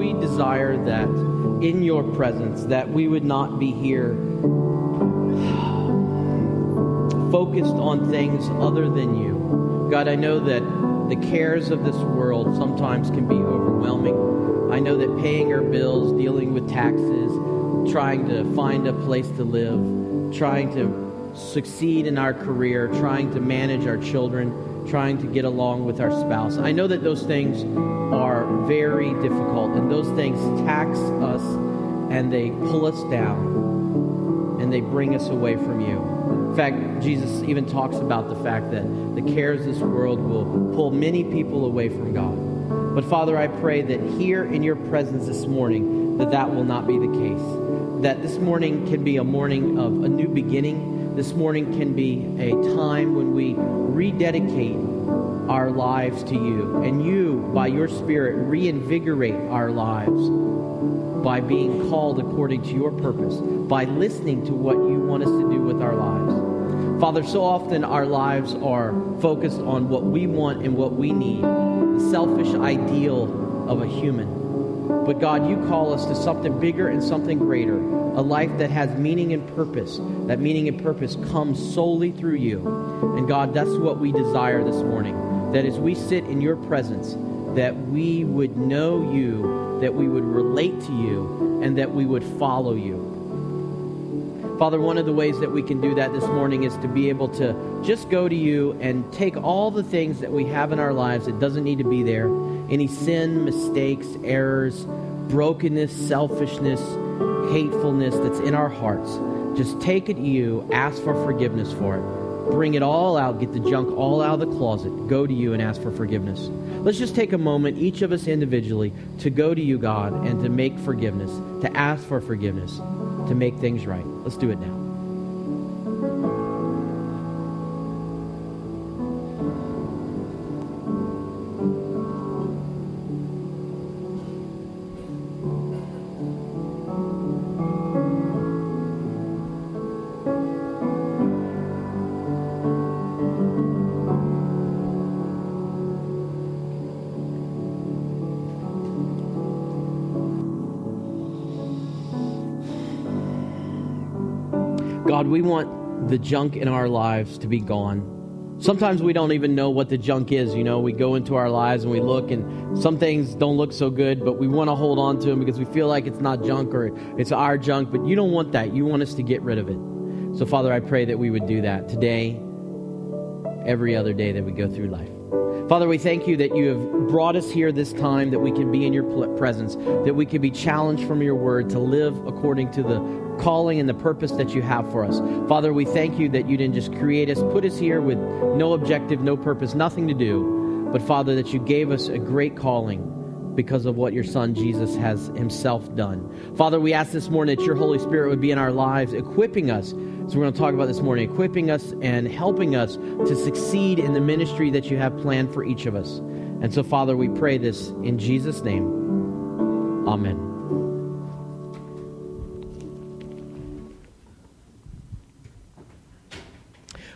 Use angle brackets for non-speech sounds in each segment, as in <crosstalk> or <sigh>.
we desire that in your presence, that we would not be here focused on things other than you. God, I know that the cares of this world sometimes can be overwhelming. I know that paying our bills, dealing with taxes, trying to find a place to live, trying to succeed in our career, trying to manage our children, trying to get along with our spouse. I know that those things are very difficult and those things tax us and they pull us down and they bring us away from you. In fact, Jesus even talks about the fact that the cares of this world will pull many people away from God. But Father, I pray that here in your presence this morning, that that will not be the case. That this morning can be a morning of a new beginning. This morning can be a time when we rededicate our lives to you. And you, by your Spirit, reinvigorate our lives by being called according to your purpose, by listening to what you want us to do with our lives. Father, so often our lives are focused on what we want and what we need, the selfish ideal of a human. But God, you call us to something bigger and something greater, a life that has meaning and purpose. That meaning and purpose comes solely through you. And God, that's what we desire this morning. That as we sit in your presence, that we would know you, that we would relate to you, and that we would follow you. Father, one of the ways that we can do that this morning is to be able to just go to you and take all the things that we have in our lives that doesn't need to be there any sin, mistakes, errors, brokenness, selfishness, hatefulness that's in our hearts. Just take it to you, ask for forgiveness for it bring it all out, get the junk all out of the closet, go to you and ask for forgiveness. Let's just take a moment, each of us individually, to go to you, God, and to make forgiveness, to ask for forgiveness, to make things right. Let's do it now. We want the junk in our lives to be gone. Sometimes we don't even know what the junk is. You know, we go into our lives and we look, and some things don't look so good, but we want to hold on to them because we feel like it's not junk or it's our junk. But you don't want that. You want us to get rid of it. So, Father, I pray that we would do that today, every other day that we go through life. Father, we thank you that you have brought us here this time, that we can be in your presence, that we can be challenged from your word to live according to the calling and the purpose that you have for us. Father, we thank you that you didn't just create us, put us here with no objective, no purpose, nothing to do, but Father, that you gave us a great calling because of what your son Jesus has himself done. Father, we ask this morning that your Holy Spirit would be in our lives, equipping us. So we're going to talk about this morning, equipping us and helping us to succeed in the ministry that you have planned for each of us. And so, Father, we pray this in Jesus' name. Amen.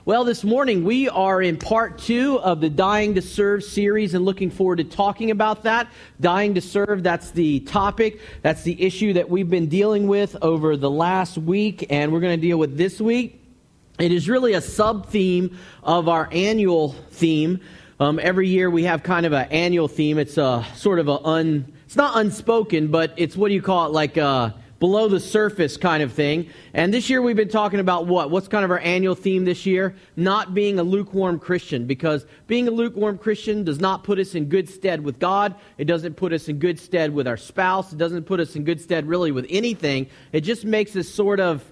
Well, this morning we are in part two of the Dying to Serve series and looking forward to talking about that. Dying to Serve, that's the topic, that's the issue that we've been dealing with over the last week, and we're going to deal with this week. It is really a sub theme of our annual theme. Um, every year we have kind of an annual theme. It's a sort of a un, it's not unspoken, but it's what do you call it? Like a, below the surface kind of thing. And this year we've been talking about what? What's kind of our annual theme this year? Not being a lukewarm Christian, because being a lukewarm Christian does not put us in good stead with God. It doesn't put us in good stead with our spouse. It doesn't put us in good stead really with anything. It just makes us sort of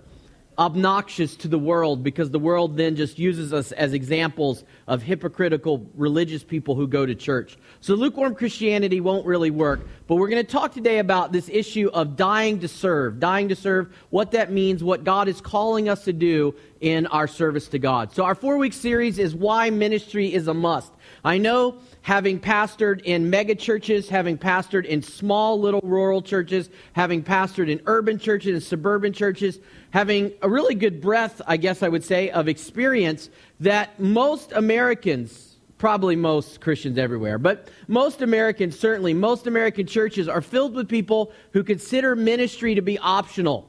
obnoxious to the world because the world then just uses us as examples of hypocritical religious people who go to church. So lukewarm Christianity won't really work. But we're going to talk today about this issue of dying to serve. Dying to serve, what that means, what God is calling us to do in our service to God. So our four week series is Why Ministry is a Must. I know having pastored in mega churches, having pastored in small little rural churches, having pastored in urban churches and suburban churches, having a really good breadth, I guess I would say, of experience that most Americans probably most Christians everywhere, but most Americans, certainly, most American churches are filled with people who consider ministry to be optional.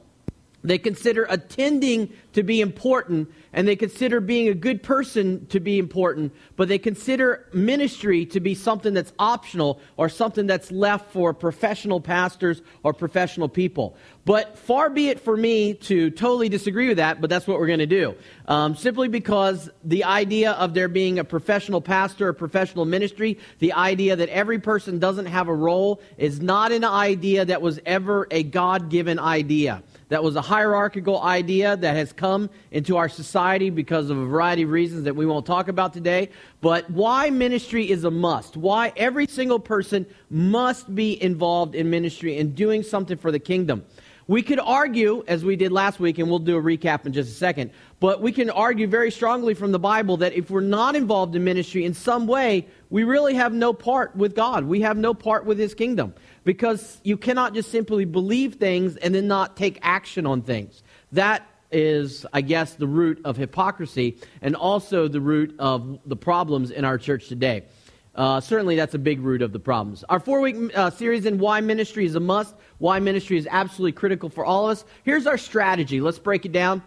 They consider attending to be important, and they consider being a good person to be important, but they consider ministry to be something that's optional or something that's left for professional pastors or professional people. But far be it for me to totally disagree with that, but that's what we're going to do. Um, simply because the idea of there being a professional pastor or professional ministry, the idea that every person doesn't have a role, is not an idea that was ever a God given idea that was a hierarchical idea that has come into our society because of a variety of reasons that we won't talk about today. But why ministry is a must, why every single person must be involved in ministry and doing something for the kingdom. We could argue, as we did last week, and we'll do a recap in just a second, but we can argue very strongly from the Bible that if we're not involved in ministry in some way, we really have no part with God. We have no part with His kingdom because you cannot just simply believe things and then not take action on things. That is, I guess, the root of hypocrisy and also the root of the problems in our church today. Uh, certainly, that's a big root of the problems. Our four week uh, series in Why Ministry is a Must, Why Ministry is absolutely critical for all of us. Here's our strategy. Let's break it down.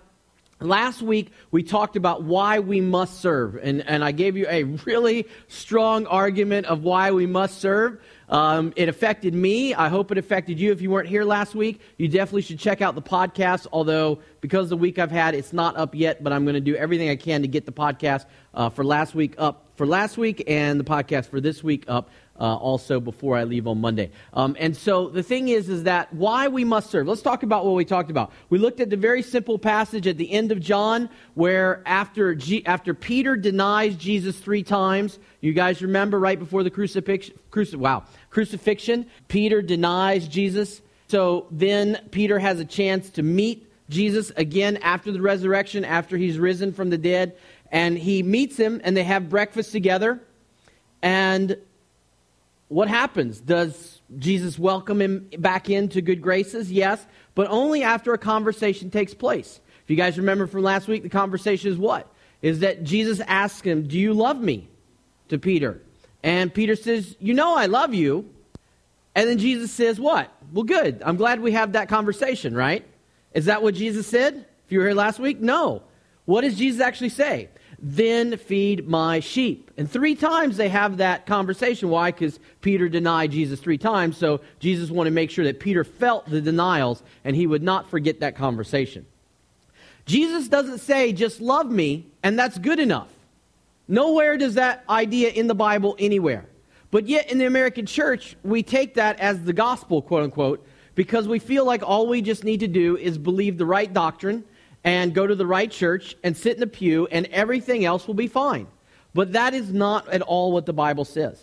Last week, we talked about why we must serve, and, and I gave you a really strong argument of why we must serve. Um, it affected me. I hope it affected you. If you weren't here last week, you definitely should check out the podcast. Although, because of the week I've had, it's not up yet, but I'm going to do everything I can to get the podcast uh, for last week up for last week and the podcast for this week up uh, also before I leave on Monday. Um, and so the thing is, is that why we must serve. Let's talk about what we talked about. We looked at the very simple passage at the end of John where after, G- after Peter denies Jesus three times, you guys remember right before the crucifixion, cruci- wow, crucifixion, Peter denies Jesus. So then Peter has a chance to meet Jesus again after the resurrection, after he's risen from the dead. And he meets him and they have breakfast together. And what happens? Does Jesus welcome him back into good graces? Yes, but only after a conversation takes place. If you guys remember from last week, the conversation is what? Is that Jesus asks him, Do you love me? to Peter. And Peter says, You know I love you. And then Jesus says, What? Well, good. I'm glad we have that conversation, right? Is that what Jesus said? If you were here last week? No. What does Jesus actually say? Then feed my sheep. And three times they have that conversation. Why? Because Peter denied Jesus three times. So Jesus wanted to make sure that Peter felt the denials and he would not forget that conversation. Jesus doesn't say, just love me, and that's good enough. Nowhere does that idea in the Bible anywhere. But yet in the American church, we take that as the gospel, quote unquote, because we feel like all we just need to do is believe the right doctrine and go to the right church and sit in the pew, and everything else will be fine. But that is not at all what the Bible says.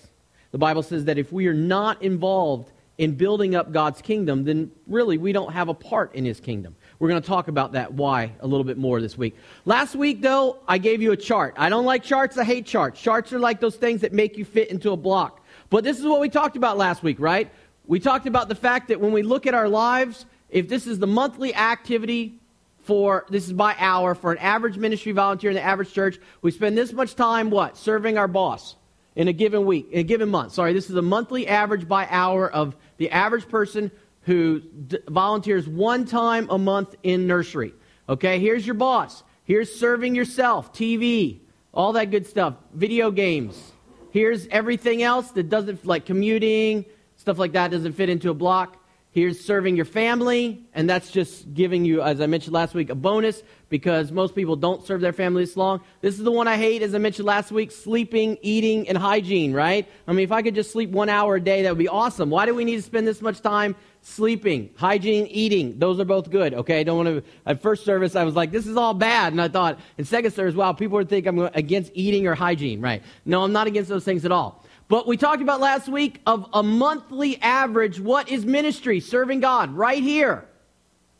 The Bible says that if we are not involved in building up God's kingdom, then really we don't have a part in his kingdom. We're going to talk about that why a little bit more this week. Last week, though, I gave you a chart. I don't like charts, I hate charts. Charts are like those things that make you fit into a block. But this is what we talked about last week, right? We talked about the fact that when we look at our lives, if this is the monthly activity for this is by hour for an average ministry volunteer in the average church. We spend this much time what? Serving our boss in a given week, in a given month. Sorry, this is a monthly average by hour of the average person who d- volunteers one time a month in nursery. Okay, here's your boss. Here's serving yourself, TV, all that good stuff, video games. Here's everything else that doesn't, like commuting, stuff like that, doesn't fit into a block. Here's serving your family, and that's just giving you, as I mentioned last week, a bonus because most people don't serve their family this long. This is the one I hate, as I mentioned last week sleeping, eating, and hygiene, right? I mean, if I could just sleep one hour a day, that would be awesome. Why do we need to spend this much time sleeping, hygiene, eating? Those are both good, okay? I don't want to. At first service, I was like, this is all bad. And I thought, in second service, wow, people would think I'm against eating or hygiene, right? No, I'm not against those things at all. But we talked about last week of a monthly average. What is ministry? Serving God, right here.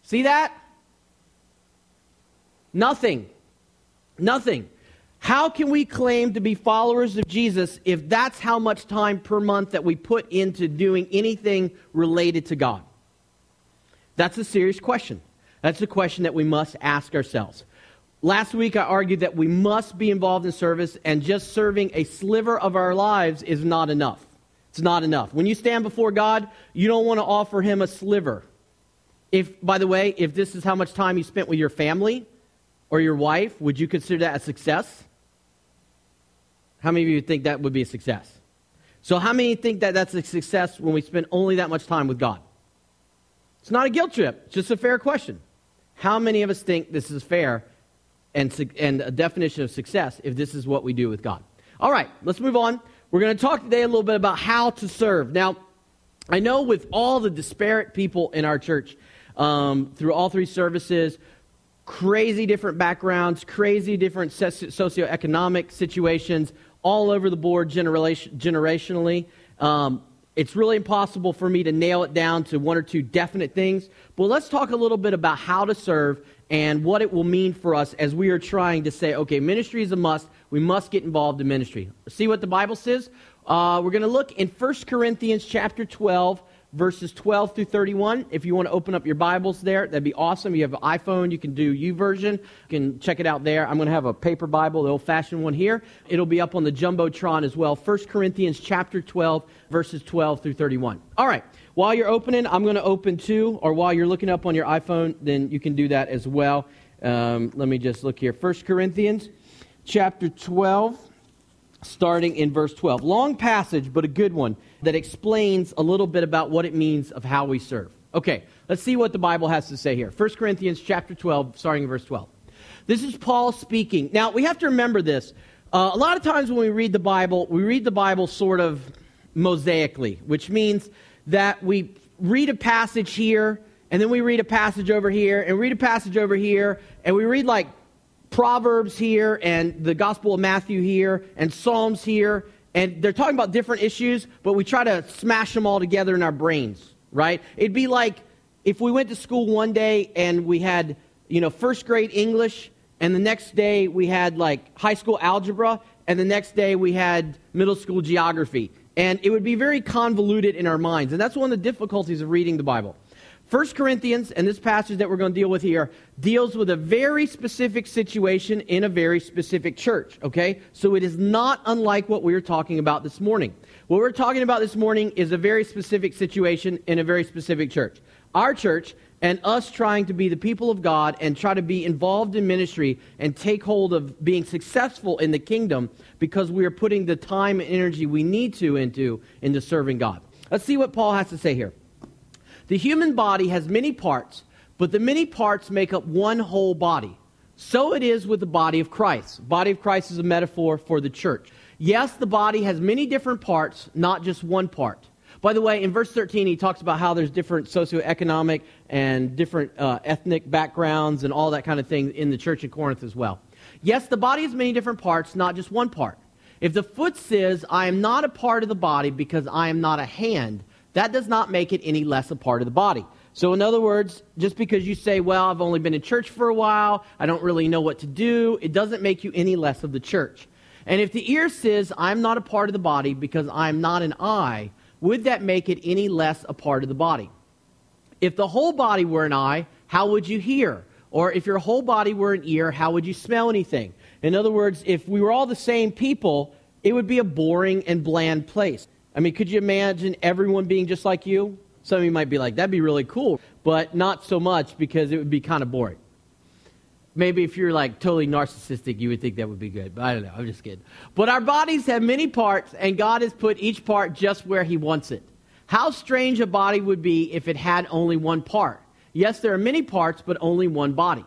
See that? Nothing. Nothing. How can we claim to be followers of Jesus if that's how much time per month that we put into doing anything related to God? That's a serious question. That's a question that we must ask ourselves. Last week, I argued that we must be involved in service, and just serving a sliver of our lives is not enough. It's not enough. When you stand before God, you don't want to offer Him a sliver. If, by the way, if this is how much time you spent with your family or your wife, would you consider that a success? How many of you think that would be a success? So, how many think that that's a success when we spend only that much time with God? It's not a guilt trip, it's just a fair question. How many of us think this is fair and, and a definition of success if this is what we do with God? All right, let's move on. We're going to talk today a little bit about how to serve. Now, I know with all the disparate people in our church um, through all three services, crazy different backgrounds, crazy different socioeconomic situations, all over the board generation, generationally. Um, it's really impossible for me to nail it down to one or two definite things. But let's talk a little bit about how to serve and what it will mean for us as we are trying to say, okay, ministry is a must. We must get involved in ministry. See what the Bible says? Uh, we're going to look in 1 Corinthians chapter 12, verses 12 through 31. If you want to open up your Bibles there, that'd be awesome. You have an iPhone, you can do U YouVersion. You can check it out there. I'm going to have a paper Bible, the old-fashioned one here. It'll be up on the Jumbotron as well. 1 Corinthians chapter 12, verses 12 through 31. All right. While you're opening, I'm going to open too, or while you're looking up on your iPhone, then you can do that as well. Um, let me just look here. 1 Corinthians chapter 12 starting in verse 12. Long passage, but a good one that explains a little bit about what it means of how we serve. Okay, let's see what the Bible has to say here. 1 Corinthians chapter 12, starting in verse 12. This is Paul speaking. Now, we have to remember this. Uh, a lot of times when we read the Bible, we read the Bible sort of mosaically, which means that we read a passage here, and then we read a passage over here, and read a passage over here, and we read like Proverbs here and the Gospel of Matthew here and Psalms here. And they're talking about different issues, but we try to smash them all together in our brains, right? It'd be like if we went to school one day and we had, you know, first grade English, and the next day we had like high school algebra, and the next day we had middle school geography. And it would be very convoluted in our minds. And that's one of the difficulties of reading the Bible. 1 Corinthians, and this passage that we're going to deal with here, deals with a very specific situation in a very specific church, okay? So it is not unlike what we were talking about this morning. What we're talking about this morning is a very specific situation in a very specific church. Our church and us trying to be the people of God and try to be involved in ministry and take hold of being successful in the kingdom because we are putting the time and energy we need to into into serving God. Let's see what Paul has to say here. The human body has many parts, but the many parts make up one whole body. So it is with the body of Christ. Body of Christ is a metaphor for the church. Yes, the body has many different parts, not just one part. By the way, in verse 13, he talks about how there's different socioeconomic and different uh, ethnic backgrounds and all that kind of thing in the church in Corinth as well. Yes, the body has many different parts, not just one part. If the foot says, I am not a part of the body because I am not a hand, that does not make it any less a part of the body. So, in other words, just because you say, Well, I've only been in church for a while, I don't really know what to do, it doesn't make you any less of the church. And if the ear says, I'm not a part of the body because I'm not an eye, would that make it any less a part of the body? If the whole body were an eye, how would you hear? Or if your whole body were an ear, how would you smell anything? In other words, if we were all the same people, it would be a boring and bland place. I mean, could you imagine everyone being just like you? Some of you might be like, that'd be really cool, but not so much because it would be kind of boring. Maybe if you're like totally narcissistic, you would think that would be good, but I don't know. I'm just kidding. But our bodies have many parts, and God has put each part just where He wants it. How strange a body would be if it had only one part. Yes, there are many parts, but only one body.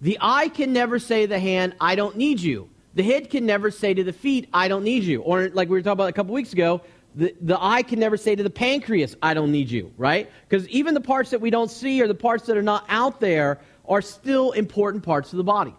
The eye can never say to the hand, I don't need you. The head can never say to the feet, I don't need you. Or, like we were talking about a couple weeks ago, the, the eye can never say to the pancreas, I don't need you, right? Because even the parts that we don't see or the parts that are not out there are still important parts of the body.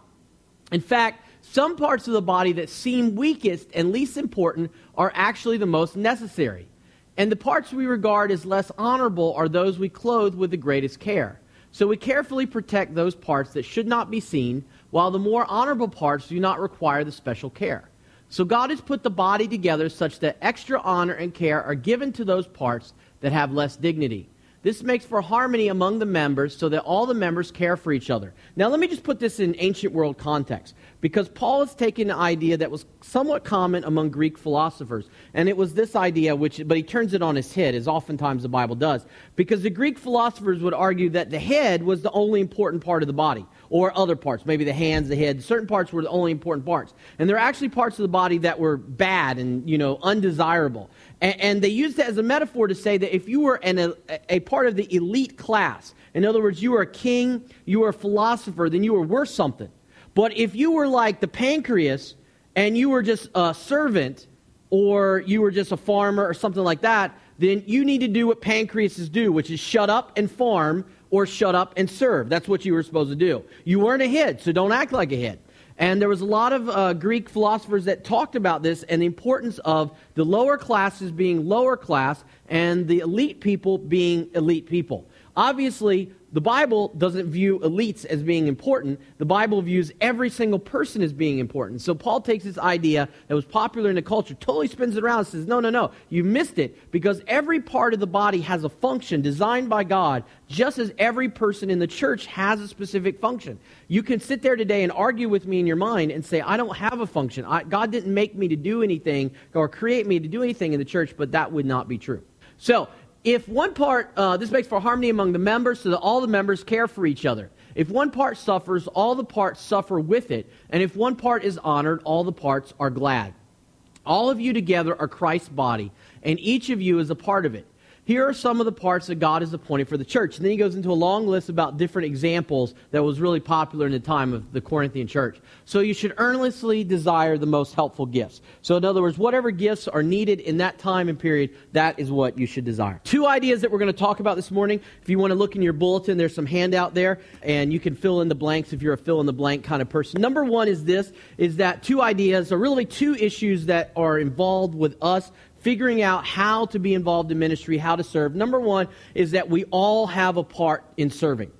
In fact, some parts of the body that seem weakest and least important are actually the most necessary. And the parts we regard as less honorable are those we clothe with the greatest care. So we carefully protect those parts that should not be seen, while the more honorable parts do not require the special care. So God has put the body together such that extra honor and care are given to those parts that have less dignity. This makes for harmony among the members so that all the members care for each other. Now, let me just put this in ancient world context because Paul is taking an idea that was somewhat common among Greek philosophers. And it was this idea, which, but he turns it on his head, as oftentimes the Bible does. Because the Greek philosophers would argue that the head was the only important part of the body, or other parts, maybe the hands, the head. Certain parts were the only important parts. And there are actually parts of the body that were bad and, you know, undesirable. And, and they used it as a metaphor to say that if you were an, a, a part of the elite class, in other words, you were a king, you were a philosopher, then you were worth something. But if you were like the pancreas and you were just a servant or you were just a farmer or something like that, then you need to do what pancreases do, which is shut up and farm or shut up and serve. That's what you were supposed to do. You weren't a head, so don't act like a head. And there was a lot of uh, Greek philosophers that talked about this and the importance of the lower classes being lower class and the elite people being elite people. Obviously, the Bible doesn't view elites as being important. The Bible views every single person as being important. So Paul takes this idea that was popular in the culture, totally spins it around and says, no, no, no, you missed it because every part of the body has a function designed by God, just as every person in the church has a specific function. You can sit there today and argue with me in your mind and say, I don't have a function. I, God didn't make me to do anything or create me to do anything in the church, but that would not be true. So, if one part, uh, this makes for harmony among the members so that all the members care for each other. If one part suffers, all the parts suffer with it. And if one part is honored, all the parts are glad. All of you together are Christ's body, and each of you is a part of it. Here are some of the parts that God has appointed for the church. And then he goes into a long list about different examples that was really popular in the time of the Corinthian church. So you should earnestly desire the most helpful gifts. So, in other words, whatever gifts are needed in that time and period, that is what you should desire. Two ideas that we're going to talk about this morning. If you want to look in your bulletin, there's some handout there, and you can fill in the blanks if you're a fill in the blank kind of person. Number one is this is that two ideas are really two issues that are involved with us figuring out how to be involved in ministry, how to serve. Number one is that we all have a part in serving.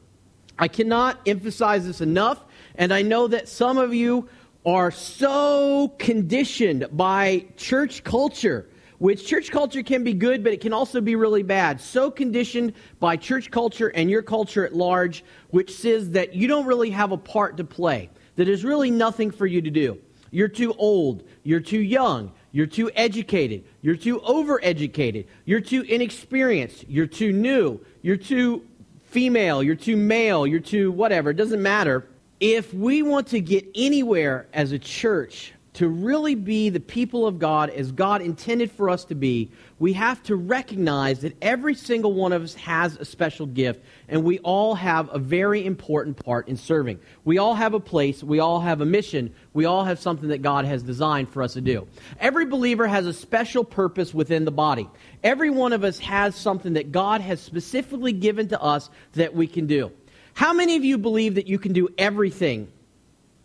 I cannot emphasize this enough, and I know that some of you are so conditioned by church culture which church culture can be good, but it can also be really bad. So conditioned by church culture and your culture at large, which says that you don't really have a part to play, that there's really nothing for you to do. You're too old, you're too young, you're too educated. You're too overeducated. You're too inexperienced. You're too new. You're too female. You're too male. You're too whatever. It doesn't matter. If we want to get anywhere as a church, to really be the people of God as God intended for us to be, we have to recognize that every single one of us has a special gift, and we all have a very important part in serving. We all have a place, we all have a mission, we all have something that God has designed for us to do. Every believer has a special purpose within the body. Every one of us has something that God has specifically given to us that we can do. How many of you believe that you can do everything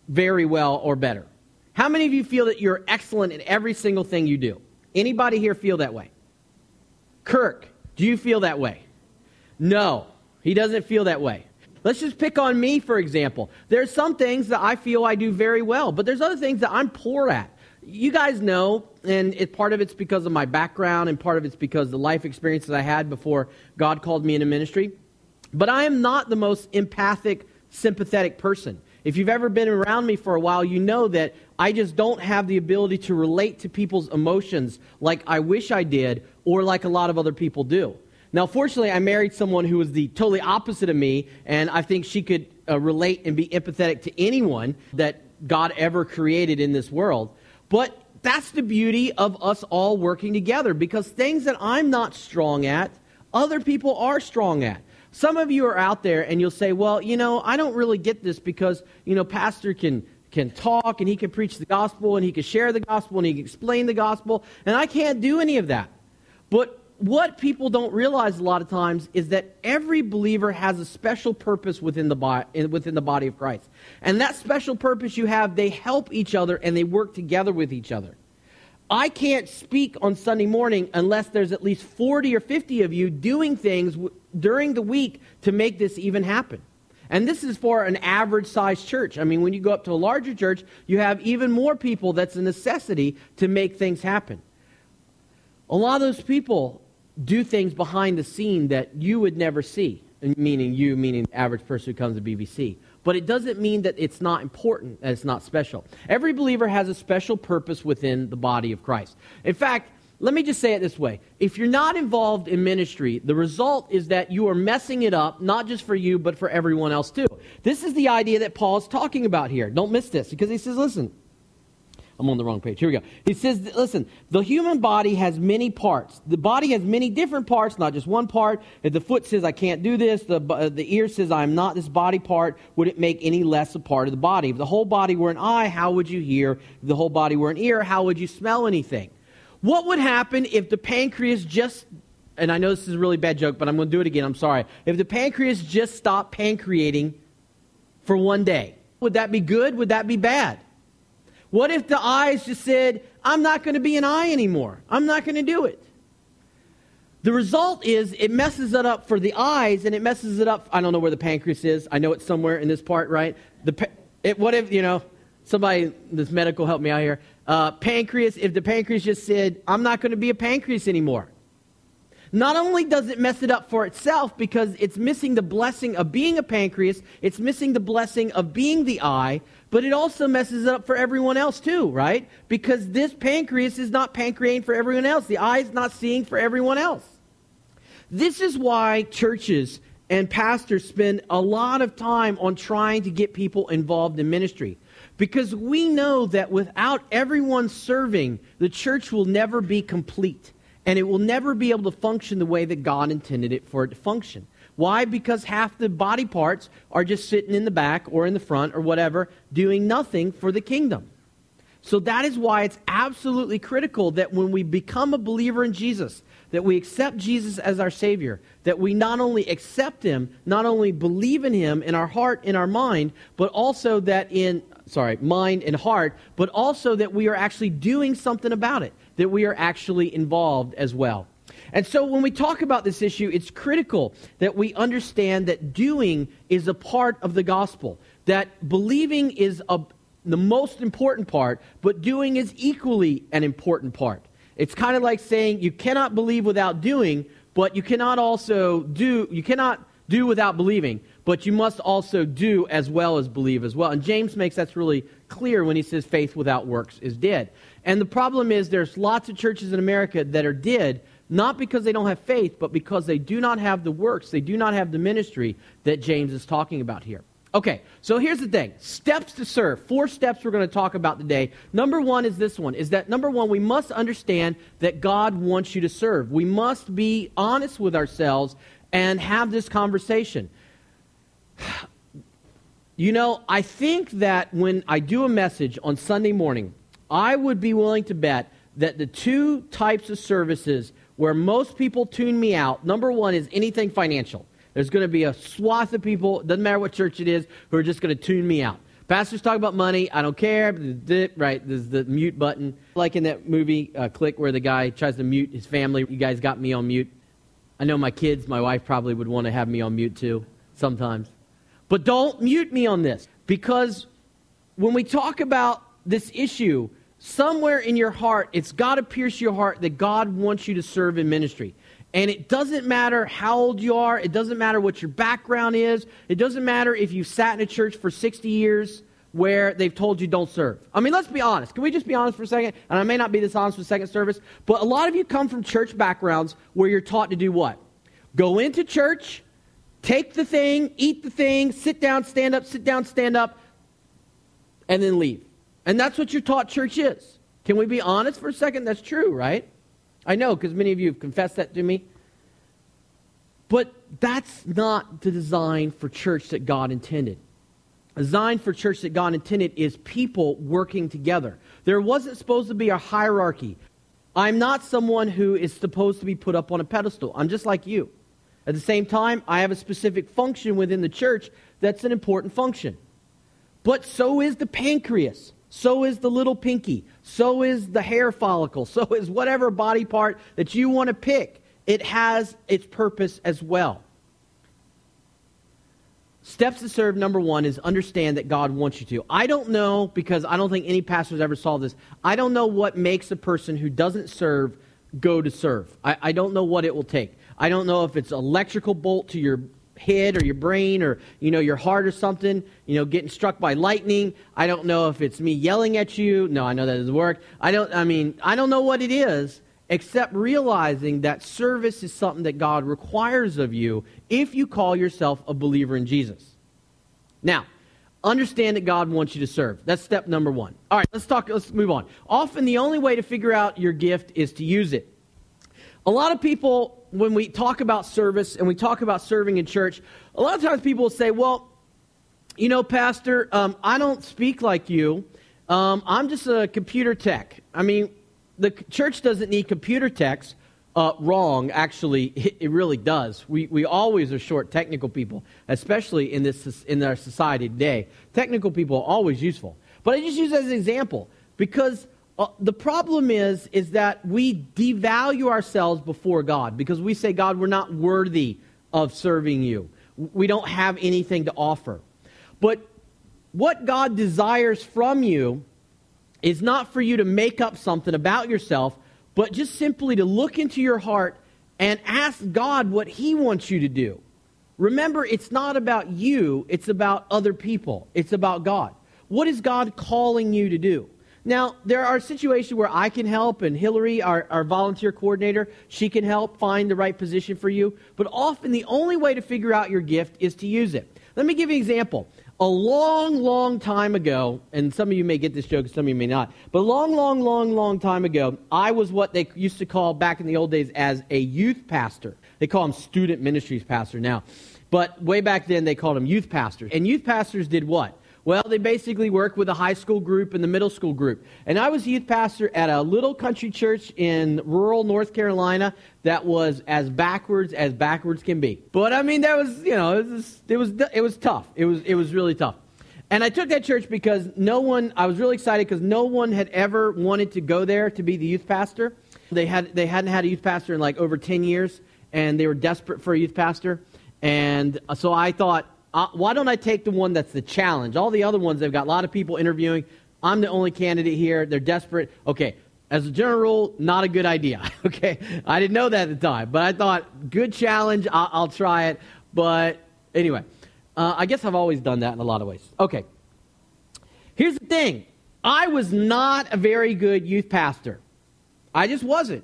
very well or better? How many of you feel that you're excellent in every single thing you do? Anybody here feel that way? Kirk, do you feel that way? No, he doesn't feel that way. Let's just pick on me, for example. There's some things that I feel I do very well, but there's other things that I'm poor at. You guys know, and it, part of it's because of my background, and part of it's because the life experiences I had before God called me into ministry. But I am not the most empathic, sympathetic person. If you've ever been around me for a while, you know that I just don't have the ability to relate to people's emotions like I wish I did or like a lot of other people do. Now, fortunately, I married someone who was the totally opposite of me, and I think she could uh, relate and be empathetic to anyone that God ever created in this world. But that's the beauty of us all working together because things that I'm not strong at, other people are strong at. Some of you are out there and you'll say, well, you know, I don't really get this because, you know, Pastor can, can talk and he can preach the gospel and he can share the gospel and he can explain the gospel, and I can't do any of that. But what people don't realize a lot of times is that every believer has a special purpose within the, body, within the body of Christ. And that special purpose you have, they help each other and they work together with each other. I can't speak on Sunday morning unless there's at least 40 or 50 of you doing things during the week to make this even happen. And this is for an average sized church. I mean, when you go up to a larger church, you have even more people that's a necessity to make things happen. A lot of those people do things behind the scene that you would never see, meaning you, meaning the average person who comes to BBC. But it doesn't mean that it's not important, that it's not special. Every believer has a special purpose within the body of Christ. In fact, let me just say it this way. If you're not involved in ministry, the result is that you are messing it up, not just for you, but for everyone else too. This is the idea that Paul is talking about here. Don't miss this, because he says, listen, I'm on the wrong page. Here we go. He says, listen, the human body has many parts. The body has many different parts, not just one part. If the foot says, I can't do this, the, uh, the ear says, I'm not this body part, would it make any less a part of the body? If the whole body were an eye, how would you hear? If the whole body were an ear, how would you smell anything? What would happen if the pancreas just, and I know this is a really bad joke, but I'm going to do it again, I'm sorry. If the pancreas just stopped pancreating for one day, would that be good? Would that be bad? What if the eyes just said, I'm not going to be an eye anymore? I'm not going to do it. The result is it messes it up for the eyes and it messes it up. I don't know where the pancreas is. I know it's somewhere in this part, right? The, it, what if, you know, somebody, this medical help me out here. Uh, pancreas, if the pancreas just said, I'm not going to be a pancreas anymore. Not only does it mess it up for itself because it's missing the blessing of being a pancreas, it's missing the blessing of being the eye, but it also messes it up for everyone else too, right? Because this pancreas is not pancreating for everyone else. The eye is not seeing for everyone else. This is why churches and pastors spend a lot of time on trying to get people involved in ministry. Because we know that without everyone serving, the church will never be complete. And it will never be able to function the way that God intended it for it to function. Why? Because half the body parts are just sitting in the back or in the front or whatever, doing nothing for the kingdom. So that is why it's absolutely critical that when we become a believer in Jesus, that we accept Jesus as our Savior, that we not only accept Him, not only believe in Him in our heart, in our mind, but also that in, sorry, mind and heart, but also that we are actually doing something about it, that we are actually involved as well. And so when we talk about this issue, it's critical that we understand that doing is a part of the gospel, that believing is a, the most important part, but doing is equally an important part. It's kind of like saying you cannot believe without doing, but you cannot also do, you cannot do without believing, but you must also do as well as believe as well. And James makes that really clear when he says faith without works is dead. And the problem is there's lots of churches in America that are dead not because they don't have faith, but because they do not have the works, they do not have the ministry that James is talking about here. Okay, so here's the thing steps to serve. Four steps we're going to talk about today. Number one is this one is that number one, we must understand that God wants you to serve. We must be honest with ourselves and have this conversation. You know, I think that when I do a message on Sunday morning, I would be willing to bet that the two types of services where most people tune me out, number one is anything financial. There's going to be a swath of people, doesn't matter what church it is, who are just going to tune me out. Pastors talk about money. I don't care. Right, there's the mute button. Like in that movie, uh, Click, where the guy tries to mute his family. You guys got me on mute. I know my kids, my wife probably would want to have me on mute too, sometimes. But don't mute me on this, because when we talk about this issue, somewhere in your heart, it's got to pierce your heart that God wants you to serve in ministry. And it doesn't matter how old you are, it doesn't matter what your background is, it doesn't matter if you've sat in a church for 60 years where they've told you don't serve. I mean, let's be honest. Can we just be honest for a second? And I may not be this honest with second service, but a lot of you come from church backgrounds where you're taught to do what? Go into church, take the thing, eat the thing, sit down, stand up, sit down, stand up, and then leave. And that's what you're taught church is. Can we be honest for a second? That's true, right? I know because many of you have confessed that to me. But that's not the design for church that God intended. Design for church that God intended is people working together. There wasn't supposed to be a hierarchy. I'm not someone who is supposed to be put up on a pedestal. I'm just like you. At the same time, I have a specific function within the church that's an important function. But so is the pancreas. So is the little pinky. So is the hair follicle. <laughs> So is whatever body part that you want to pick. It has its purpose as well. Steps to serve, number one, is understand that God wants you to. I don't know, because I don't think any pastors ever saw this, I don't know what makes a person who doesn't serve go to serve. I, I don't know what it will take. I don't know if it's electrical bolt to your head or your brain or you know your heart or something you know getting struck by lightning. I don't know if it's me yelling at you. No i know that doesn't work. I don't i mean i don't know what it is except realizing that service is something that god requires of you if you call yourself a believer in jesus. Now understand that god wants you to serve. That's step number one. All right let's talk let's move on. Often the only way to figure out your gift is to use it. A lot of people when we talk about service and we talk about serving in church, a lot of times people will say, well, you know, Pastor, um, I don't speak like you. Um, I'm just a computer tech. I mean, the church doesn't need computer techs. Uh, wrong, actually, <laughs> it, it, really does. We, we always are short technical people, especially in, this, in our society today. Technical people are always useful. But I just use as an example because uh, the problem is is that we devalue ourselves before God because we say God we're not worthy of serving you. We don't have anything to offer. But what God desires from you is not for you to make up something about yourself, but just simply to look into your heart and ask God what he wants you to do. Remember, it's not about you, it's about other people. It's about God. What is God calling you to do? Now, there are situations where I can help, and Hillary, our, our volunteer coordinator, she can help find the right position for you. But often, the only way to figure out your gift is to use it. Let me give you an example. A long, long time ago, and some of you may get this joke, some of you may not, but a long, long, long, long time ago, I was what they used to call back in the old days as a youth pastor. They call them student ministries pastor now. But way back then, they called them youth pastors. And youth pastors did what? Well, they basically work with the high school group and the middle school group. And I was youth pastor at a little country church in rural North Carolina that was as backwards as backwards can be. But I mean, that was, you know, it was, it was, it was tough. It was, it was really tough. And I took that church because no one, I was really excited because no one had ever wanted to go there to be the youth pastor. They, had, they hadn't had a youth pastor in like over 10 years, and they were desperate for a youth pastor. And uh, so I thought, uh, why don't I take the one that's the challenge? All the other ones, they've got a lot of people interviewing. I'm the only candidate here. They're desperate. Okay, as a general rule, not a good idea. <laughs> okay, I didn't know that at the time, but I thought, good challenge. I'll, I'll try it. But anyway, uh, I guess I've always done that in a lot of ways. Okay, here's the thing I was not a very good youth pastor, I just wasn't.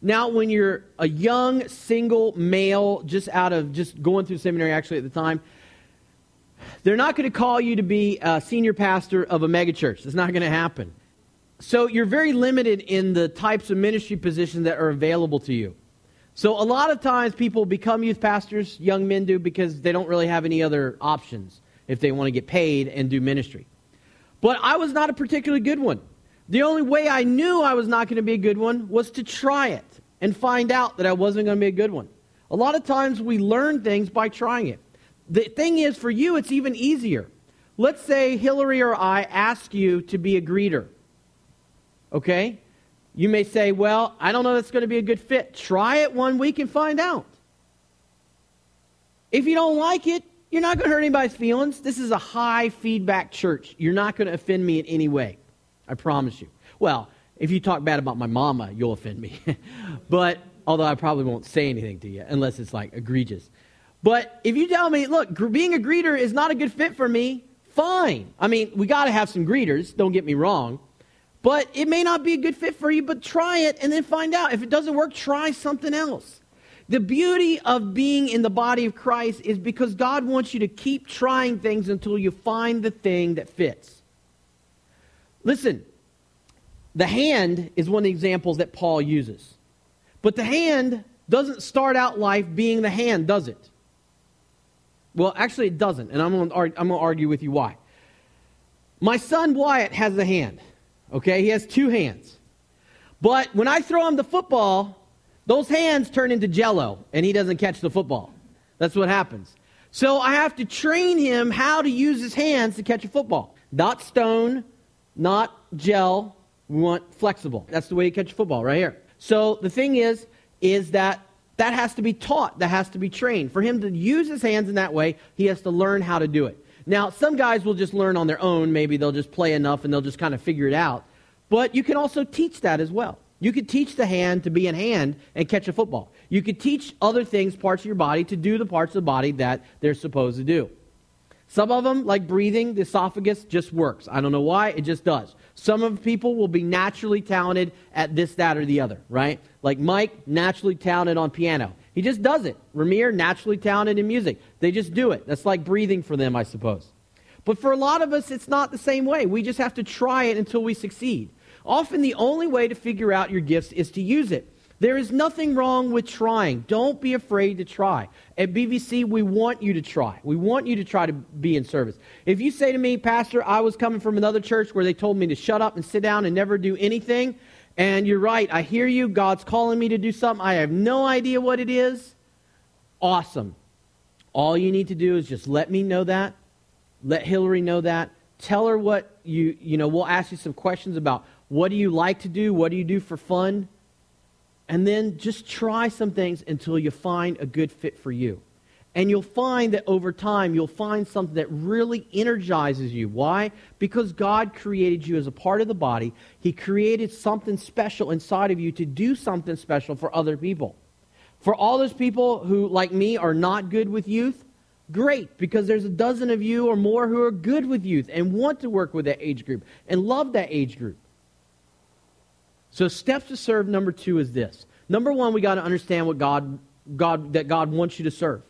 Now, when you're a young single male, just out of just going through seminary, actually at the time, they're not going to call you to be a senior pastor of a megachurch. That's not going to happen. So you're very limited in the types of ministry positions that are available to you. So a lot of times people become youth pastors, young men do, because they don't really have any other options if they want to get paid and do ministry. But I was not a particularly good one. The only way I knew I was not going to be a good one was to try it and find out that I wasn't going to be a good one. A lot of times we learn things by trying it. The thing is, for you, it's even easier. Let's say Hillary or I ask you to be a greeter. Okay? You may say, well, I don't know that's going to be a good fit. Try it one week and find out. If you don't like it, you're not going to hurt anybody's feelings. This is a high feedback church. You're not going to offend me in any way. I promise you. Well, if you talk bad about my mama, you'll offend me. <laughs> but although I probably won't say anything to you unless it's like egregious. But if you tell me, look, being a greeter is not a good fit for me, fine. I mean, we got to have some greeters, don't get me wrong. But it may not be a good fit for you, but try it and then find out. If it doesn't work, try something else. The beauty of being in the body of Christ is because God wants you to keep trying things until you find the thing that fits. Listen, the hand is one of the examples that Paul uses. But the hand doesn't start out life being the hand, does it? Well, actually, it doesn't, and I'm going to argue with you why. My son Wyatt has a hand. Okay, he has two hands. But when I throw him the football, those hands turn into jello, and he doesn't catch the football. That's what happens. So I have to train him how to use his hands to catch a football. Not stone, not gel. We want flexible. That's the way you catch a football, right here. So the thing is, is that that has to be taught, that has to be trained. For him to use his hands in that way, he has to learn how to do it. Now, some guys will just learn on their own. Maybe they'll just play enough and they'll just kind of figure it out. But you can also teach that as well. You could teach the hand to be in hand and catch a football. You could teach other things, parts of your body, to do the parts of the body that they're supposed to do. Some of them, like breathing, the esophagus just works. I don't know why, it just does. Some of people will be naturally talented at this, that, or the other, right? Like Mike, naturally talented on piano. He just does it. Ramir, naturally talented in music. They just do it. That's like breathing for them, I suppose. But for a lot of us, it's not the same way. We just have to try it until we succeed. Often the only way to figure out your gifts is to use it. There is nothing wrong with trying. Don't be afraid to try. At BVC, we want you to try. We want you to try to be in service. If you say to me, Pastor, I was coming from another church where they told me to shut up and sit down and never do anything, and you're right, I hear you, God's calling me to do something, I have no idea what it is, awesome. All you need to do is just let me know that, let Hillary know that, tell her what you, you know, we'll ask you some questions about what do you like to do, what do you do for fun and then just try some things until you find a good fit for you. And you'll find that over time, you'll find something that really energizes you. Why? Because God created you as a part of the body. He created something special inside of you to do something special for other people. For all those people who, like me, are not good with youth, great, because there's a dozen of you or more who are good with youth and want to work with that age group and love that age group. So steps to serve number two is this. Number one, we got to understand what God, God that God wants you to serve.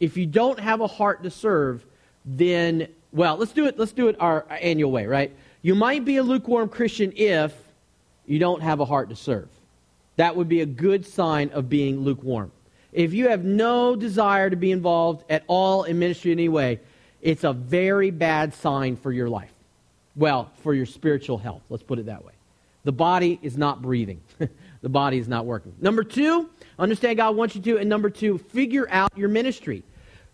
If you don't have a heart to serve, then well, let's do it. Let's do it our annual way, right? You might be a lukewarm Christian if you don't have a heart to serve. That would be a good sign of being lukewarm. If you have no desire to be involved at all in ministry in any way, it's a very bad sign for your life. Well, for your spiritual health. Let's put it that way. The body is not breathing. <laughs> the body is not working. Number two, understand God wants you to. And number two, figure out your ministry.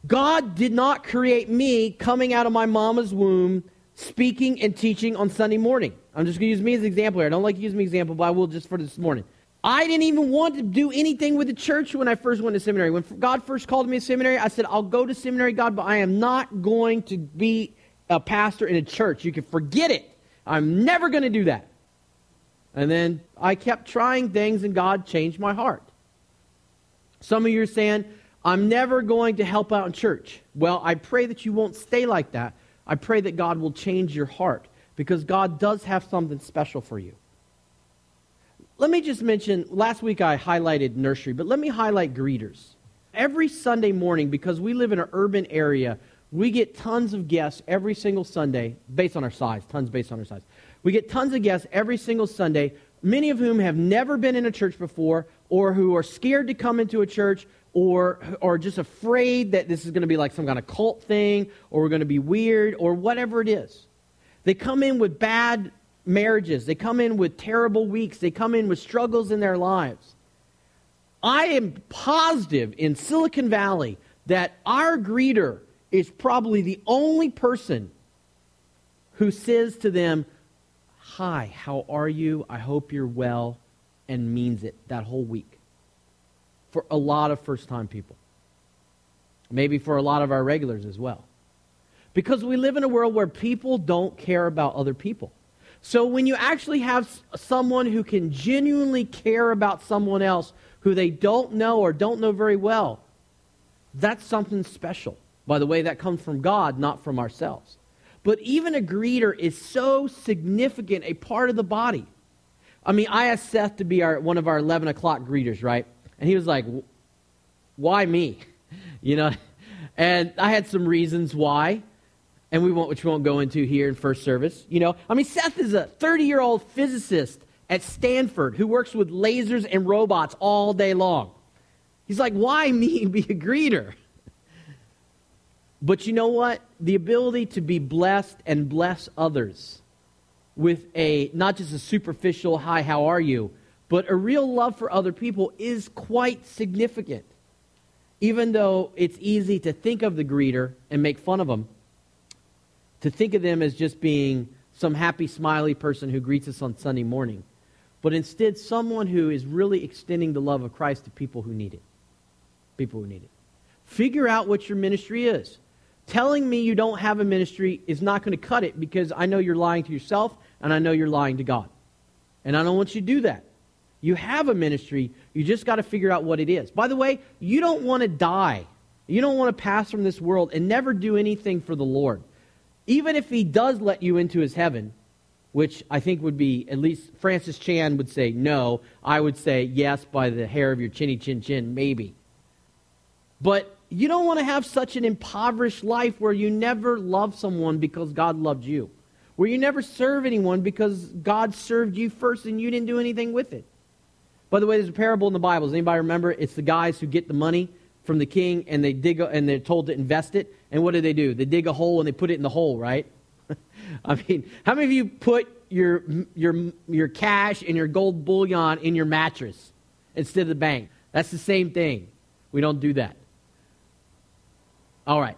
God did not create me coming out of my mama's womb speaking and teaching on Sunday morning. I'm just going to use me as an example here. I don't like using me as an example, but I will just for this morning. I didn't even want to do anything with the church when I first went to seminary. When God first called me to seminary, I said, I'll go to seminary, God, but I am not going to be a pastor in a church. You can forget it. I'm never going to do that. And then I kept trying things and God changed my heart. Some of you are saying, I'm never going to help out in church. Well, I pray that you won't stay like that. I pray that God will change your heart because God does have something special for you. Let me just mention last week I highlighted nursery, but let me highlight greeters. Every Sunday morning, because we live in an urban area, we get tons of guests every single Sunday based on our size, tons based on our size. We get tons of guests every single Sunday, many of whom have never been in a church before or who are scared to come into a church or are just afraid that this is going to be like some kind of cult thing or we're going to be weird or whatever it is. They come in with bad marriages, they come in with terrible weeks, they come in with struggles in their lives. I am positive in Silicon Valley that our greeter is probably the only person who says to them, hi, how are you? I hope you're well, and means it that whole week. For a lot of first time people. Maybe for a lot of our regulars as well. Because we live in a world where people don't care about other people. So when you actually have someone who can genuinely care about someone else who they don't know or don't know very well, that's something special. By the way, that comes from God, not from ourselves. But even a greeter is so significant a part of the body. I mean, I asked Seth to be our, one of our 11 o'clock greeters, right? And he was like, why me? You know? And I had some reasons why, and we won't, which we won't go into here in first service. You know, I mean, Seth is a 30 year old physicist at Stanford who works with lasers and robots all day long. He's like, why me <laughs> be a greeter? But you know what? The ability to be blessed and bless others with a not just a superficial hi how are you but a real love for other people is quite significant even though it's easy to think of the greeter and make fun of them to think of them as just being some happy smiley person who greets us on sunday morning but instead someone who is really extending the love of christ to people who need it people who need it figure out what your ministry is telling me you don't have a ministry is not going to cut it because I know you're lying to yourself and I know you're lying to God. And I don't want you to do that. You have a ministry. You just got to figure out what it is. By the way, you don't want to die. You don't want to pass from this world and never do anything for the Lord. Even if he does let you into his heaven, which I think would be, at least Francis Chan would say no. I would say yes by the hair of your chinny chin chin, maybe. But you don't want to have such an impoverished life where you never love someone because God loved you, where you never serve anyone because God served you first and you didn't do anything with it. By the way, there's a parable in the Bible. Does anybody remember? It's the guys who get the money from the king and they dig and they're told to invest it. And what do they do? They dig a hole and they put it in the hole, right? <laughs> I mean, how many of you put your your your cash and your gold bullion in your mattress instead of the bank? That's the same thing. We don't do that. All right.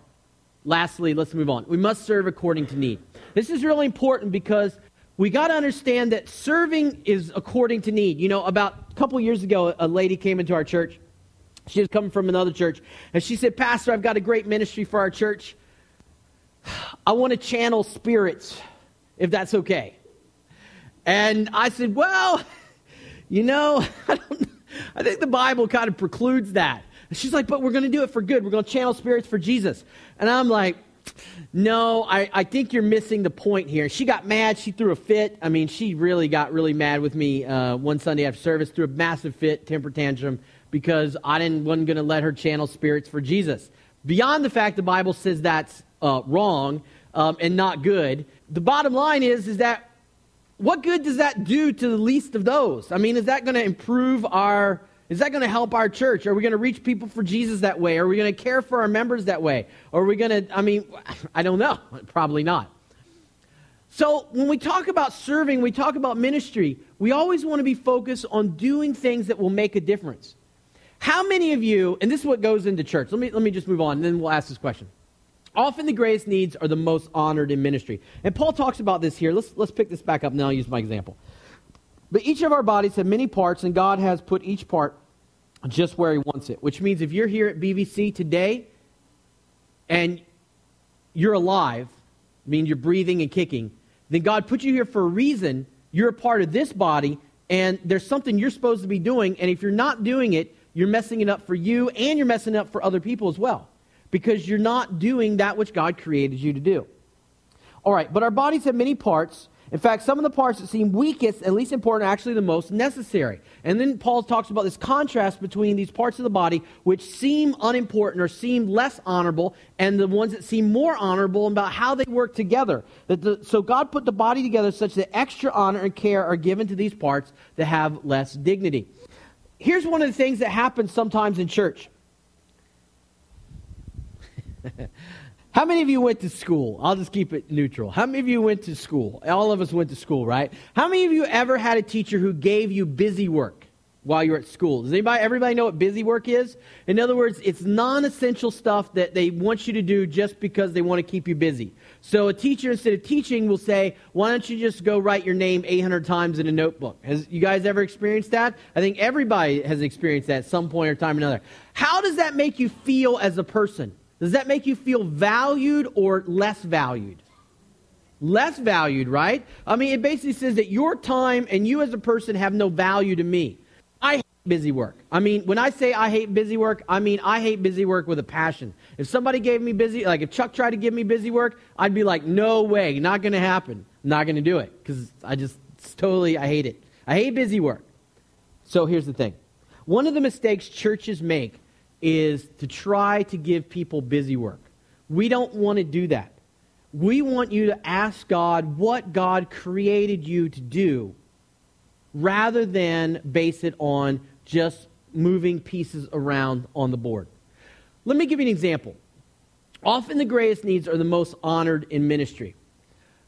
Lastly, let's move on. We must serve according to need. This is really important because we got to understand that serving is according to need. You know, about couple years ago, a lady came into our church. She was coming from another church, and she said, Pastor, I've got a great ministry for our church. I want to channel spirits, if that's okay. And I said, Well, you know, <laughs> I, I think the Bible kind of precludes that. she's like, But we're going to do it for good. We're going to channel spirits for Jesus. And I'm like, no, I, I think you're missing the point here. She got mad. She threw a fit. I mean, she really got really mad with me uh, one Sunday after service, threw a massive fit, temper tantrum, because I didn't, wasn't going to let her channel spirits for Jesus. Beyond the fact the Bible says that's uh, wrong um, and not good, the bottom line is, is that what good does that do to the least of those? I mean, is that going to improve our is that going to help our church? Are we going to reach people for Jesus that way? Are we going to care for our members that way? Are we going to, I mean, <laughs> I don't know. <laughs> Probably not. So when we talk about serving, we talk about ministry, we always want to be focused on doing things that will make a difference. How many of you, and this is what goes into church, let me, let me just move on, and then we'll ask this question. Often the greatest needs are the most honored in ministry. And Paul talks about this here. Let's, let's pick this back up, and then I'll use my example. But each of our bodies have many parts, and God has put each part just where He wants it. Which means if you're here at BVC today and you're alive, I mean you're breathing and kicking, then God put you here for a reason. You're a part of this body, and there's something you're supposed to be doing. And if you're not doing it, you're messing it up for you, and you're messing it up for other people as well. Because you're not doing that which God created you to do. All right, but our bodies have many parts in fact, some of the parts that seem weakest and least important are actually the most necessary. And then Paul talks about this contrast between these parts of the body which seem unimportant or seem less honorable and the ones that seem more honorable and about how they work together. The, so God put the body together such that extra honor and care are given to these parts that have less dignity. Here's one of the things that happens sometimes in church. <laughs> How many of you went to school? I'll just keep it neutral. How many of you went to school? All of us went to school, right? How many of you ever had a teacher who gave you busy work while you were at school? Does anybody, everybody know what busy work is? In other words, it's non-essential stuff that they want you to do just because they want to keep you busy. So a teacher, instead of teaching, will say, why don't you just go write your name 800 times in a notebook? Has you guys ever experienced that? I think everybody has experienced that at some point or time or another. How does that make you feel as a person? Does that make you feel valued or less valued? Less valued, right? I mean, it basically says that your time and you as a person have no value to me. I hate busy work. I mean, when I say I hate busy work, I mean I hate busy work with a passion. If somebody gave me busy, like if Chuck tried to give me busy work, I'd be like, no way, not going to happen. I'm not going to do it because I just totally, I hate it. I hate busy work. So here's the thing. One of the mistakes churches make is to try to give people busy work. We don't want to do that. We want you to ask God what God created you to do rather than base it on just moving pieces around on the board. Let me give you an example. Often the greatest needs are the most honored in ministry.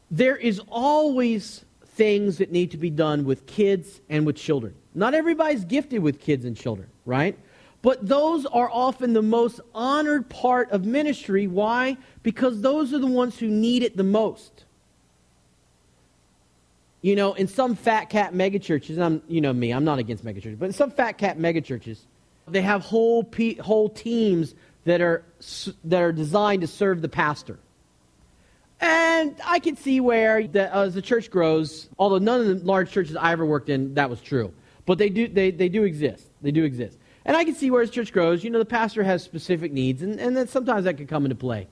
There is always things that need to be done with kids and with children. Not everybody's gifted with kids and children, right? But those are often the most honored part of ministry. Why? Because those are the ones who need it the most. You know, in some fat cat megachurches, I'm, you know me, I'm not against megachurches, but in some fat cat megachurches, they have whole, pe- whole teams that are, that are designed to serve the pastor. And I can see where, the, uh, as the church grows, although none of the large churches I ever worked in, that was true. But they do, they, they do exist. They do exist. And I can see where as church grows, you know, the pastor has specific needs, and, and then sometimes that can come into play.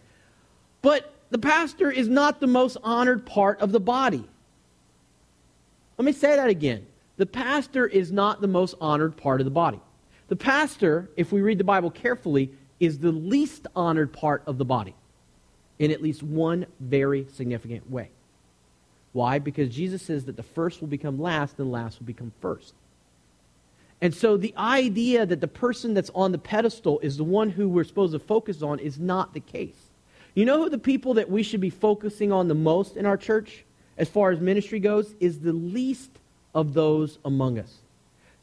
But the pastor is not the most honored part of the body. Let me say that again. The pastor is not the most honored part of the body. The pastor, if we read the Bible carefully, is the least honored part of the body in at least one very significant way. Why? Because Jesus says that the first will become last and the last will become first. And so the idea that the person that's on the pedestal is the one who we're supposed to focus on is not the case. You know who the people that we should be focusing on the most in our church as far as ministry goes is the least of those among us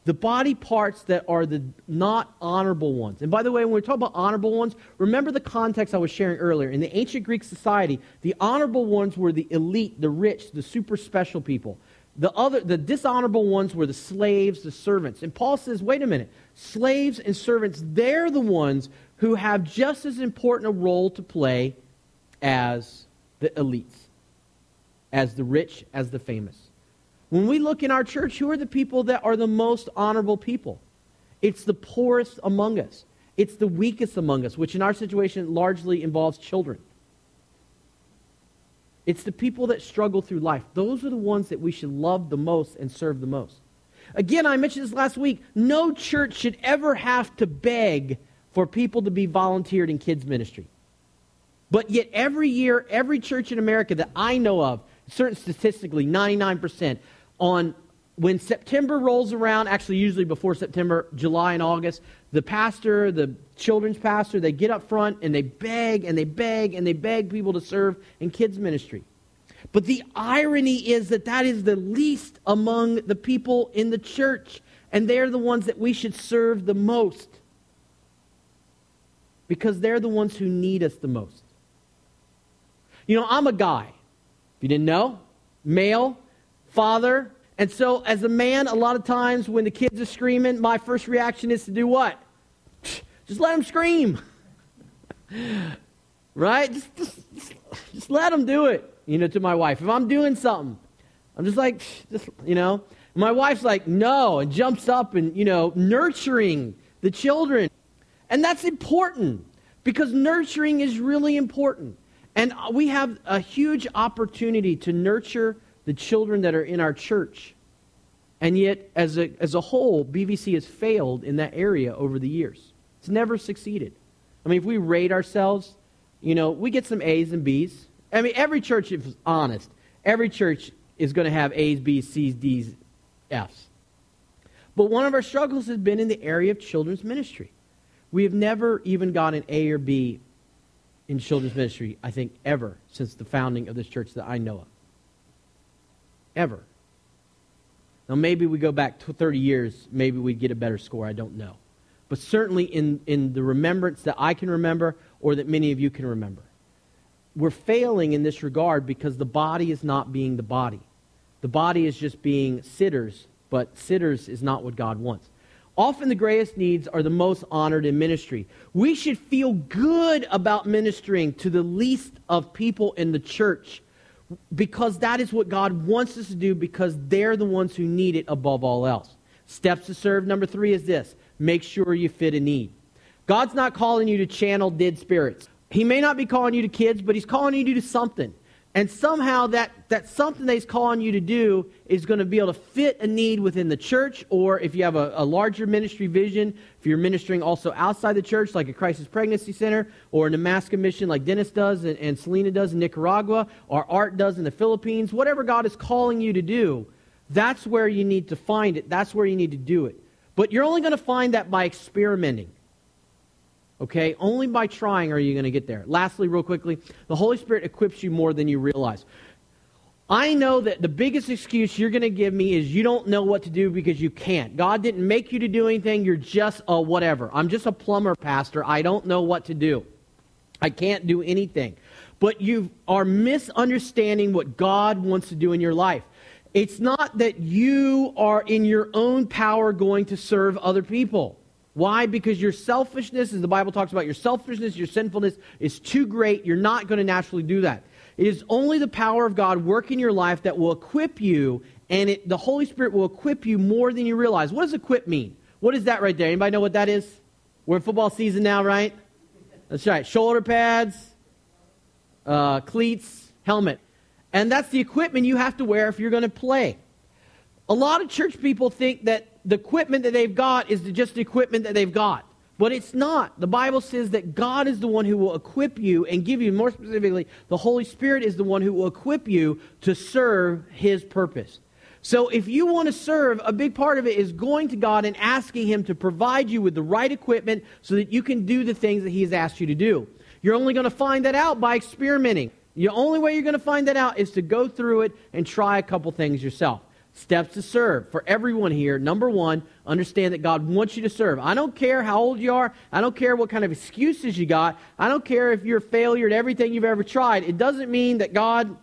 the body parts that are the not honorable ones. And by the way, when we talk about honorable ones, remember the context I was sharing earlier. In the ancient Greek society, the honorable ones were the elite, the rich, the super special people. The other the dishonorable ones were the slaves, the servants. And Paul says, wait a minute, slaves and servants, they're the ones who have just as important a role to play as the elites, as the rich, as the famous. When we look in our church, who are the people that are the most honorable people? It's the poorest among us. It's the weakest among us, which in our situation largely involves children. It's the people that struggle through life. Those are the ones that we should love the most and serve the most. Again, I mentioned this last week. No church should ever have to beg for people to be volunteered in kids' ministry. But yet, every year, every church in America that I know of, certain statistically, 99%, on when September rolls around, actually usually before September, July and August, the pastor, the children's pastor, they get up front and they beg and they beg and they beg people to serve in kids ministry. But the irony is that that is the least among the people in the church, and they're the ones that we should serve the most because they're the ones who need us the most. You know, I'm a guy. If you didn't know, male, father. And so, as a man, a lot of times when the kids are screaming, my first reaction is to do what? Just let them scream. <laughs> right? Just, just, just, let them do it, you know, to my wife. If I'm doing something, I'm just like, just, you know. My wife's like, no, and jumps up and, you know, nurturing the children. And that's important because nurturing is really important. And we have a huge opportunity to nurture the children that are in our church. And yet, as a, as a whole, BVC has failed in that area over the years. It's never succeeded. I mean, if we rate ourselves, you know, we get some A's and B's. I mean, every church, if honest, every church is going to have A's, B's, C's, D's, F's. But one of our struggles has been in the area of children's ministry. We have never even got an A or B in children's ministry, I think, ever since the founding of this church that I know of ever. Now, maybe we go back to 30 years, maybe we'd get a better score. I don't know. But certainly in, in the remembrance that I can remember or that many of you can remember, we're failing in this regard because the body is not being the body. The body is just being sitters, but sitters is not what God wants. Often the greatest needs are the most honored in ministry. We should feel good about ministering to the least of people in the church because that is what God wants us to do because they're the ones who need it above all else. Steps to serve number three is this make sure you fit a need. God's not calling you to channel dead spirits. He may not be calling you to kids, but He's calling you to do something. And somehow that, that something that he's calling you to do is going to be able to fit a need within the church, or if you have a, a, larger ministry vision, if you're ministering also outside the church, like a crisis pregnancy center, or a Namaska mission like Dennis does and, and Selena does in Nicaragua, or Art does in the Philippines, whatever God is calling you to do, that's where you need to find it. That's where you need to do it. But you're only going to find that by experimenting. Okay? Only by trying are you going to get there. Lastly, real quickly, the Holy Spirit equips you more than you realize. I know that the biggest excuse you're going to give me is you don't know what to do because you can't. God didn't make you to do anything. You're just a whatever. I'm just a plumber, Pastor. I don't know what to do. I can't do anything. But you are misunderstanding what God wants to do in your life. It's not that you are in your own power going to serve other people. Why? Because your selfishness, as the Bible talks about, your selfishness, your sinfulness is too great. You're not going to naturally do that. It is only the power of God working in your life that will equip you and it, the Holy Spirit will equip you more than you realize. What does equip mean? What is that right there? Anybody know what that is? We're in football season now, right? That's right. Shoulder pads, uh, cleats, helmet. And that's the equipment you have to wear if you're going to play. A lot of church people think that the equipment that they've got is just the equipment that they've got. But it's not. The Bible says that God is the one who will equip you and give you, more specifically, the Holy Spirit is the one who will equip you to serve His purpose. So if you want to serve, a big part of it is going to God and asking Him to provide you with the right equipment so that you can do the things that He has asked you to do. You're only going to find that out by experimenting. The only way you're going to find that out is to go through it and try a couple things yourself. Steps to serve. For everyone here, number one, understand that God wants you to serve. I don't care how old you are. I don't care what kind of excuses you got. I don't care if you're a failure at everything you've ever tried. It doesn't mean that God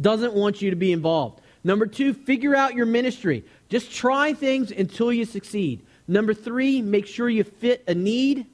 doesn't want you to be involved. Number two, figure out your ministry. Just try things until you succeed. Number three, make sure you fit a need.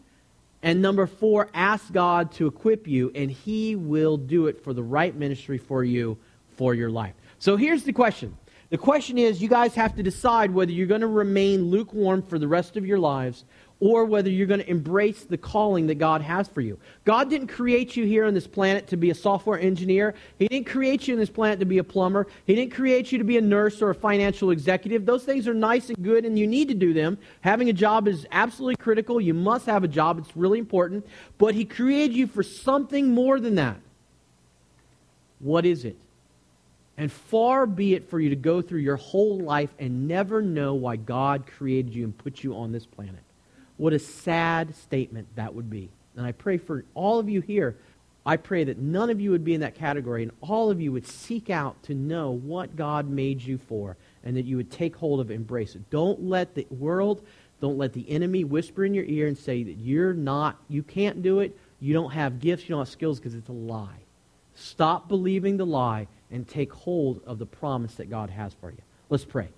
And number four, ask God to equip you, and He will do it for the right ministry for you for your life. So here's the question the question is you guys have to decide whether you're going to remain lukewarm for the rest of your lives or whether you're going to embrace the calling that God has for you. God didn't create you here on this planet to be a software engineer. He didn't create you on this planet to be a plumber. He didn't create you to be a nurse or a financial executive. Those things are nice and good and you need to do them. Having a job is absolutely critical. You must have a job. It's really important. But he created you for something more than that. What is it? And far be it for you to go through your whole life and never know why God created you and put you on this planet. What a sad statement that would be. And I pray for all of you here, I pray that none of you would be in that category and all of you would seek out to know what God made you for and that you would take hold of it, embrace it. Don't let the world, don't let the enemy whisper in your ear and say that you're not, you can't do it, you don't have gifts, you don't have skills because it's a lie. Stop believing the lie and take hold of the promise that God has for you. Let's pray.